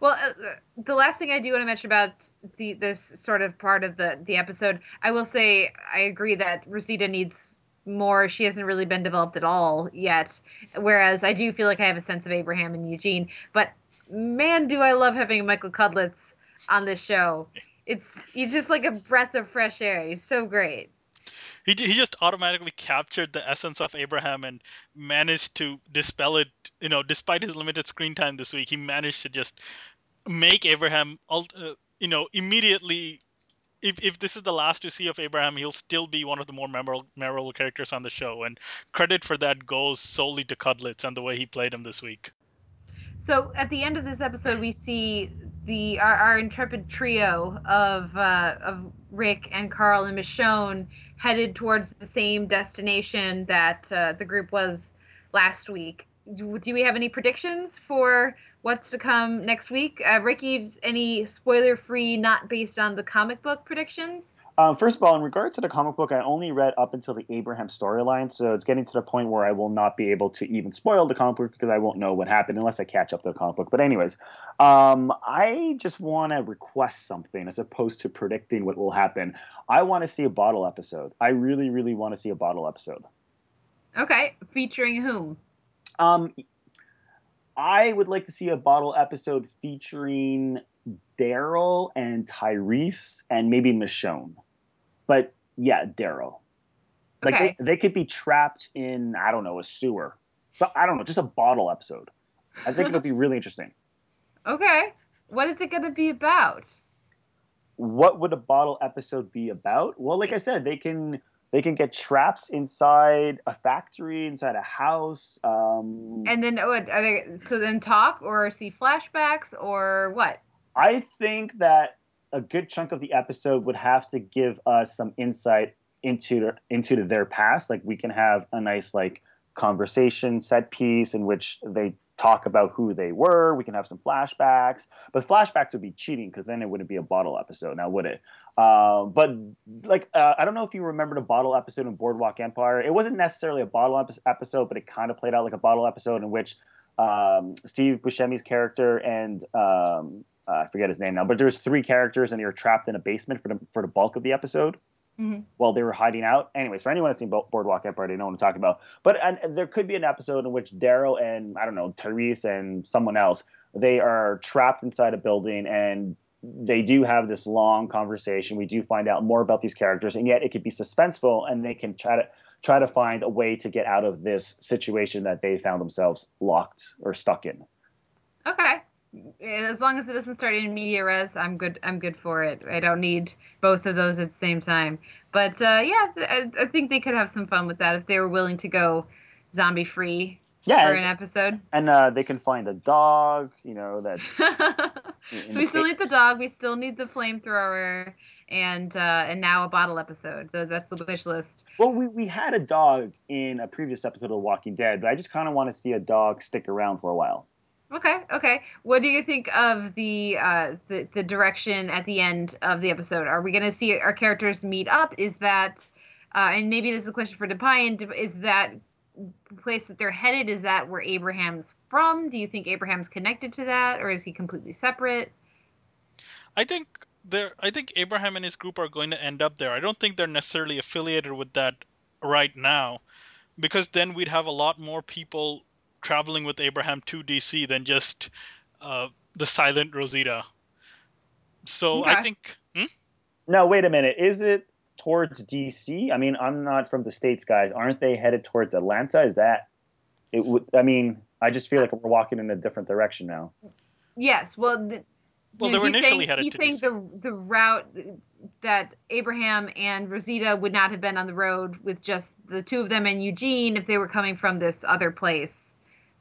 Well, uh, the last thing I do want to mention about the this sort of part of the the episode, I will say I agree that Rosita needs more. She hasn't really been developed at all yet. Whereas I do feel like I have a sense of Abraham and Eugene. But man, do I love having Michael Cudlitz on this show. It's he's just like a breath of fresh air. He's so great. He, he just automatically captured the essence of Abraham and managed to dispel it. You know, despite his limited screen time this week, he managed to just make Abraham, uh, you know, immediately. If, if this is the last you see of Abraham, he'll still be one of the more memorable, memorable characters on the show. And credit for that goes solely to Cudlitz and the way he played him this week. So at the end of this episode, we see the our, our intrepid trio of uh, of Rick and Carl and Michonne headed towards the same destination that uh, the group was last week. Do, do we have any predictions for what's to come next week? Uh, Ricky, any spoiler-free, not based on the comic book predictions? Um, first of all, in regards to the comic book, I only read up until the Abraham storyline, so it's getting to the point where I will not be able to even spoil the comic book because I won't know what happened unless I catch up to the comic book. But anyways, um, I just want to request something as opposed to predicting what will happen. I want to see a bottle episode. I really, really want to see a bottle episode. Okay, featuring whom? Um, I would like to see a bottle episode featuring Daryl and Tyrese and maybe Michonne. But yeah, Daryl. Like Okay. they, they could be trapped in I don't know a sewer. So I don't know, just a bottle episode. I think it'll be really interesting. Okay, what is it going to be about? What would a bottle episode be about? Well, like I said, they can they can get trapped inside a factory, inside a house. Um, And then what? Are they, so then talk or see flashbacks or what? I think that a good chunk of the episode would have to give us some insight into into their past. Like we can have a nice like conversation set piece in which they talk about who they were. We can have some flashbacks, but flashbacks would be cheating because then it wouldn't be a bottle episode, now would it? Uh, but like uh, I don't know if you remember the bottle episode in Boardwalk Empire. It wasn't necessarily a bottle epi- episode, but it kind of played out like a bottle episode in which um, Steve Buscemi's character and um, uh, I forget his name now, but there's three characters and they were trapped in a basement for the for the bulk of the episode Mhm. while they were hiding out. Anyways, for anyone that's seen Bo- Boardwalk Empire, they know what I'm talking about. But and, and there could be an episode in which Daryl and I don't know Tyrese and someone else they are trapped inside a building and they do have this long conversation. We do find out more about these characters, and yet it could be suspenseful, and they can try to try to find a way to get out of this situation that they found themselves locked or stuck in. Okay. As long as it doesn't start in media res, I'm good. I'm good for it. I don't need both of those at the same time. But uh, yeah, I, I think they could have some fun with that if they were willing to go zombie free Yeah, for an episode. and uh, they can find a dog, you know, that so we still need the dog. We still need the flamethrower, and uh, and now a bottle episode. So that's the wish list. Well, we, we had a dog in a previous episode of Walking Dead, but I just kind of want to see a dog stick around for a while. Okay, okay. What do you think of the uh the, the direction at the end of the episode? Are we gonna see our characters meet up? Is that uh and maybe this is a question for Deepayan, is that place that they're headed is that where Abraham's from? Do you think Abraham's connected to that, or is he completely separate? I think there. I think Abraham and his group are going to end up there. I don't think they're necessarily affiliated with that right now, because then we'd have a lot more people traveling with Abraham to DC than just uh, the silent Rosita. So I think. Hmm? No, wait a minute. Is it towards DC? I mean, I'm not from the states, guys. Aren't they headed towards Atlanta? Is that it? Would I mean, I just feel like we're walking in a different direction now. Yes. Well, the, Well, they were initially saying, headed he's to saying DC. the the route that Abraham and Rosita would not have been on the road with just the two of them and Eugene if they were coming from this other place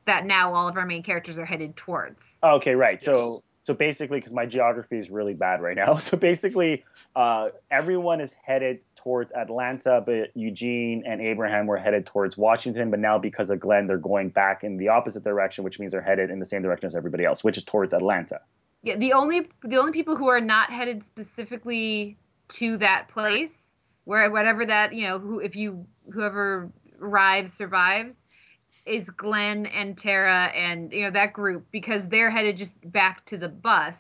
that now all of our main characters are headed towards. Okay, right. So so basically, because my geography is really bad right now, so basically, uh, everyone is headed towards Atlanta, but Eugene and Abraham were headed towards Washington. But now, because of Glenn, they're going back in the opposite direction, which means they're headed in the same direction as everybody else, which is towards Atlanta. Yeah, the only the only people who are not headed specifically to that place, where whatever that you know, who if you whoever arrives survives, is Glenn and Tara and you know that group because they're headed just back to the bus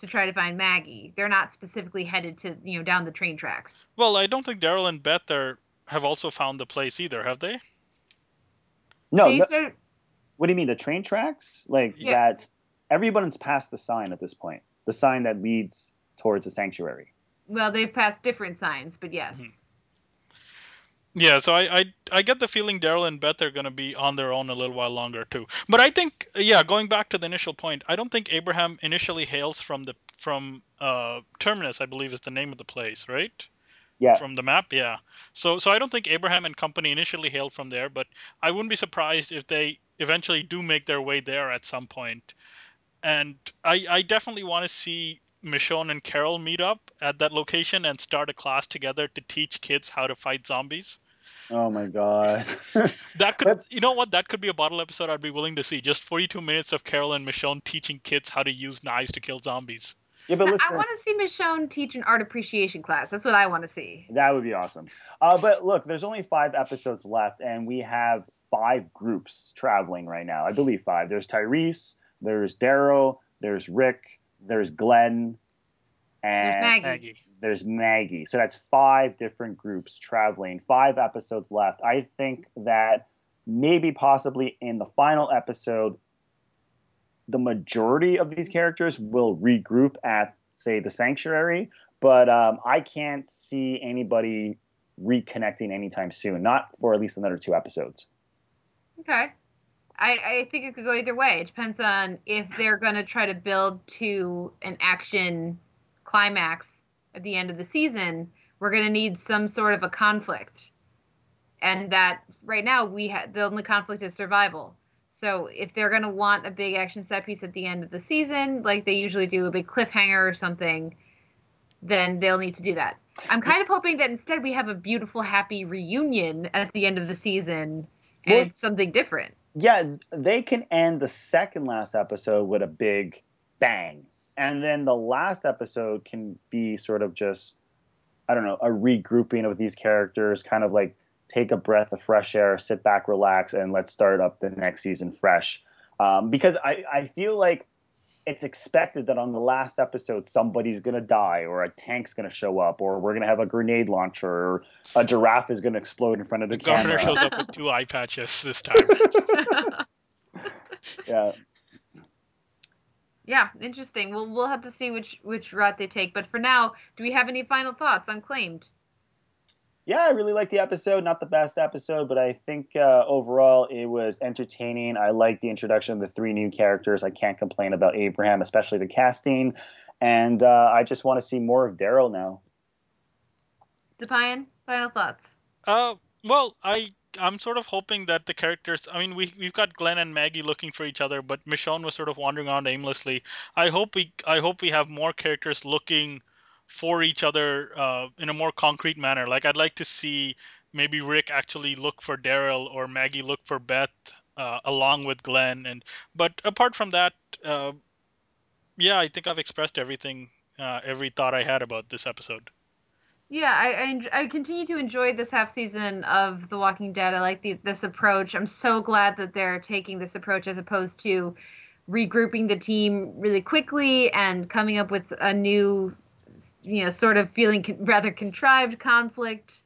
to try to find Maggie. They're not specifically headed to you know down the train tracks. Well, I don't think Daryl and Beth are have also found the place either, have they? No, They no started- what do you mean? The train tracks? Like Yeah. that's everyone's past the sign at this point. The sign that leads towards the sanctuary. well, they've passed different signs, but yes. Mhm. Yeah, so I, I I get the feeling Daryl and Beth are going to be on their own a little while longer too. But I think yeah, going back to the initial point, I don't think Abraham initially hails from the from uh, Terminus, I believe is the name of the place, right? Yeah. From the map, yeah. So so I don't think Abraham and company initially hailed from there, but I wouldn't be surprised if they eventually do make their way there at some point. And I I definitely want to see Michonne and Carol meet up at that location and start a class together to teach kids how to fight zombies. Oh my god. That could, But- you know what? That could be a bottle episode I'd be willing to see. Just 42 minutes of Carol and Michonne teaching kids how to use knives to kill zombies. yeah, but listen. I want to see Michonne teach an art appreciation class. That's what I want to see. That would be awesome. Uh, but look, there's only five episodes left, and we have five groups traveling right now. I believe five. There's Tyrese, there's Daryl, there's Rick, there's Glenn, and Maggie. Maggie. there's Maggie. So that's five different groups traveling. Five episodes left. I think that maybe possibly in the final episode, the majority of these characters will regroup at, say, the sanctuary. But um, I can't see anybody reconnecting anytime soon. Not for at least another two episodes. Okay. I, I think it could go either way. It depends on if they're going to try to build to an action climax at the end of the season. We're going to need some sort of a conflict. And that right now we have the only conflict is survival. So if they're going to want a big action set piece at the end of the season, like they usually do, a big cliffhanger or something, then they'll need to do that. I'm kind of hoping that instead we have a beautiful, happy reunion at the end of the season and Well- something different. Yeah, they can end the second last episode with a big bang. And then the last episode can be sort of just, I don't know, a regrouping of these characters, kind of like take a breath of fresh air, sit back, relax, and let's start up the next season fresh. Um, because I, I feel like it's expected that on the last episode somebody's going to die or a tank's going to show up or we're going to have a grenade launcher or a giraffe is going to explode in front of the, The governor camera. shows up with two eye patches this time. Yeah. yeah, interesting. Well, we'll have to see which which route they take. But for now, do we have any final thoughts on Claimed? Yeah, I really liked the episode. Not the best episode, but I think uh, overall it was entertaining. I liked the introduction of the three new characters. I can't complain about Abraham, especially the casting. And uh, I just want to see more of Daryl now. Deepayan, final thoughts. Uh, well, I I'm sort of hoping that the characters. I mean, we we've got Glenn and Maggie looking for each other, but Michonne was sort of wandering around aimlessly. I hope we I hope we have more characters looking for each other uh, in a more concrete manner. Like I'd like to see maybe Rick actually look for Daryl or Maggie look for Beth uh, along with Glenn. And but apart from that, uh, yeah, I think I've expressed everything, uh, every thought I had about this episode. Yeah, I, I I continue to enjoy this half season of The Walking Dead. I like the, this approach. I'm so glad that they're taking this approach as opposed to regrouping the team really quickly and coming up with a new, you know, sort of feeling con- rather contrived conflict.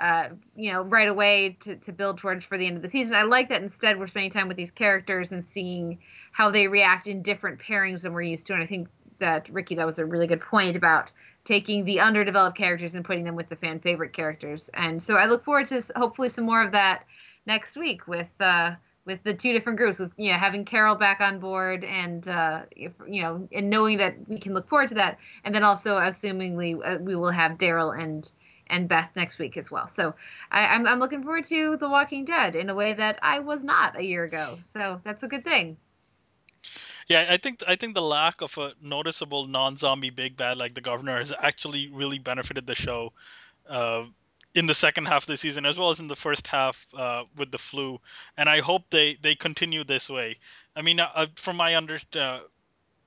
Uh, you know, right away to, to build towards for the end of the season. I like that instead we're spending time with these characters and seeing how they react in different pairings than we're used to. And I think that Ricky, that was a really good point about taking the underdeveloped characters and putting them with the fan favorite characters. And so I look forward to hopefully some more of that next week with uh, with the two different groups, with you know having Carol back on board and uh, if, you know and knowing that we can look forward to that, and then also assumingly uh, we will have Daryl and and Beth next week as well. So I, I'm I'm looking forward to The Walking Dead in a way that I was not a year ago. So that's a good thing. Yeah, I think I think the lack of a noticeable non-zombie big bad like the governor has actually really benefited the show uh, in the second half of the season as well as in the first half uh, with the flu. And I hope they they continue this way. I mean, uh, from my under, uh,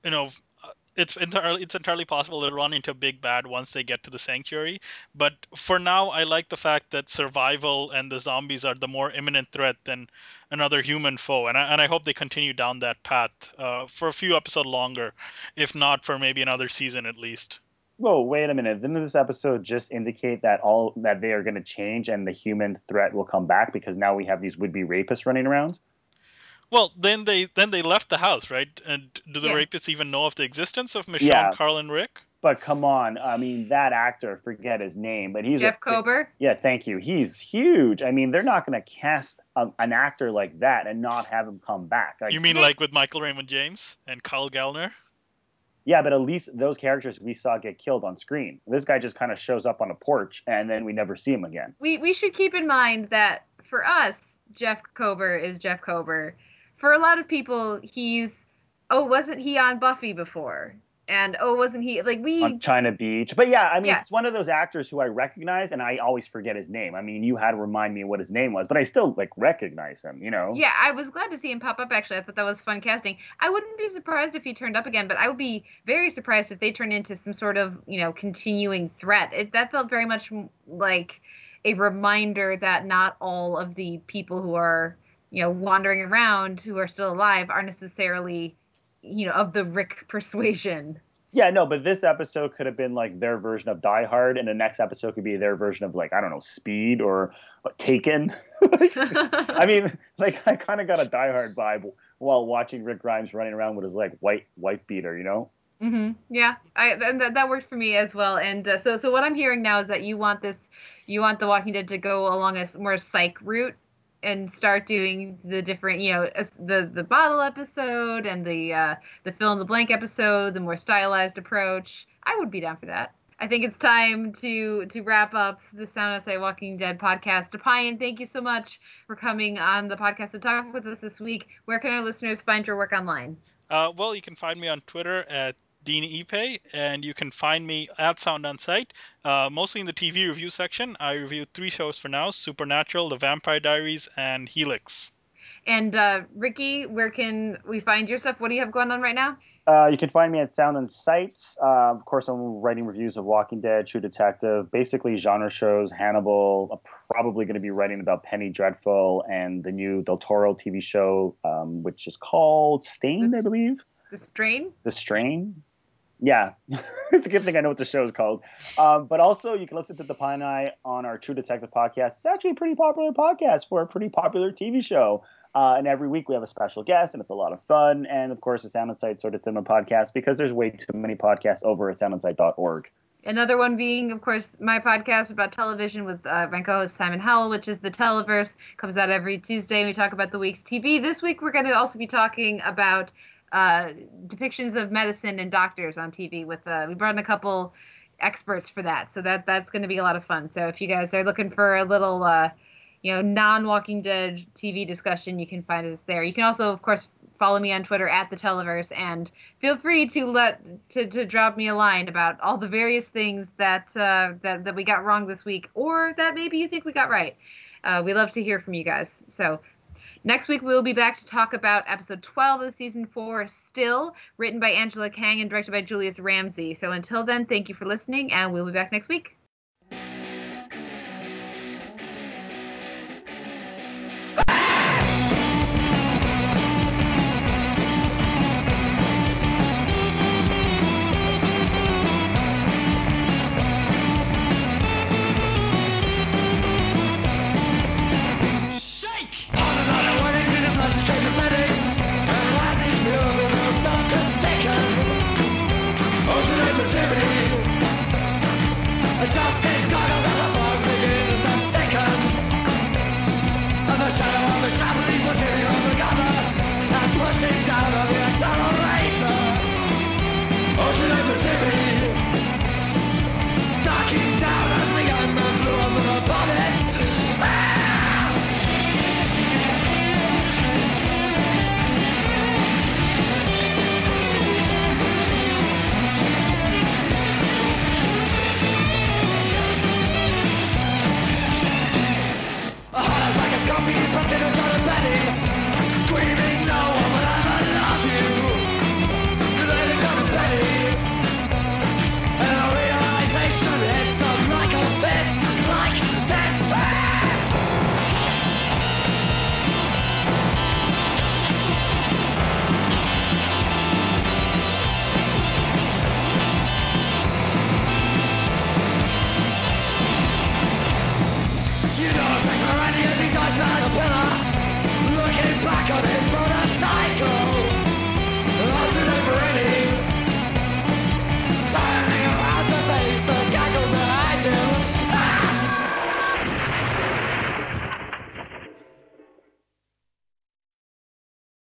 you know, uh, it's entirely it's entirely possible to run into a big bad once they get to the sanctuary. But for now, I like the fact that survival and the zombies are the more imminent threat than another human foe, and I, and I hope they continue down that path uh, for a few episodes longer, if not for maybe another season at least. Whoa, wait a minute. Didn't this episode just indicate that all that they are going to change and the human threat will come back because now we have these would-be rapists running around? Well, then they then they left the house, right? And do the Yeah. rapists even know of the existence of Michonne, Yeah. Carl, and Rick? But come on, I mean that actor, forget his name, but he's Jeff a, Kober. Yeah, thank you. He's huge. I mean, they're not going to cast a, an actor like that and not have him come back. Like, You mean like with Michael Raymond James and Kyle Gallner? Yeah, but at least those characters we saw get killed on screen. This guy just kind of shows up on a porch and then we never see him again. we we should keep in mind that for us, Jeff Kober is Jeff Kober. For a lot of people, he's oh, wasn't he on Buffy before? And oh, wasn't he like we? on China Beach. But yeah, I mean, Yeah. it's one of those actors who I recognize, and I always forget his name. I mean, you had to remind me what his name was, but I still like recognize him. You know? Yeah, I was glad to see him pop up. Actually, I thought that was fun casting. I wouldn't be surprised if he turned up again, but I would be very surprised if they turned into some sort of you know continuing threat. It, that felt very much like a reminder that not all of the people who are you know wandering around who are still alive are necessarily you know of the Rick persuasion. Yeah, no, but this episode could have been like their version of Die Hard, and the next episode could be their version of like I don't know, Speed or uh, Taken. I mean, like I kind of got a Die Hard vibe while watching Rick Grimes running around with his like white white beater, you know? hmm Yeah, I and that, that worked for me as well. And uh, so, so what I'm hearing now is that you want this, you want The Walking Dead to go along a more psych route and start doing the different, you know, the the bottle episode and the uh, the fill in the blank episode, the more stylized approach. I would be down for that. I think it's time to to wrap up the Sound on Sight Walking Dead podcast. Deepayan, thank you so much for coming on the podcast to talk with us this week. Where can our listeners find your work online? Uh, well, you can find me on Twitter at Dean Ipe, and you can find me at Sound on Sight, uh, mostly in the TV review section. I reviewed three shows for now Supernatural, The Vampire Diaries, and Helix. And uh, Ricky, where can we find your stuff? What do you have going on right now? Uh, you can find me at Sound and Sights. Uh, of course, I'm writing reviews of Walking Dead, True Detective, basically genre shows, Hannibal. I'm probably going to be writing about Penny Dreadful and the new Del Toro TV show, um, which is called Stained, I believe. The Strain? The Strain. Yeah, it's a good thing I know what the show is called. Um, but also, you can listen to the Pine Eye on our True Detective podcast. It's actually a pretty popular podcast for a pretty popular TV show. Uh, and every week we have a special guest, and it's a lot of fun. And of course, the Sound Sight Sordid Cinema podcast because there's way too many podcasts over at soundonsight.org. Another one being, of course, my podcast about television with uh, my co-host Simon Howell, which is the Televerse. Comes out every Tuesday. We talk about the week's TV. This week we're going to also be talking about uh, depictions of medicine and doctors on TV. With uh, we brought in a couple experts for that, so that that's going to be a lot of fun. So if you guys are looking for a little, uh, you know, non-Walking Dead TV discussion, you can find us there. You can also, of course, follow me on Twitter at the Televerse, and feel free to let to, to drop me a line about all the various things that uh, that that we got wrong this week, or that maybe you think we got right. Uh, we love to hear from you guys. So. Next week, we'll be back to talk about episode 12 of season 4, Still, written by Angela Kang and directed by Julius Ramsey. So until then, thank you for listening, and we'll be back next week.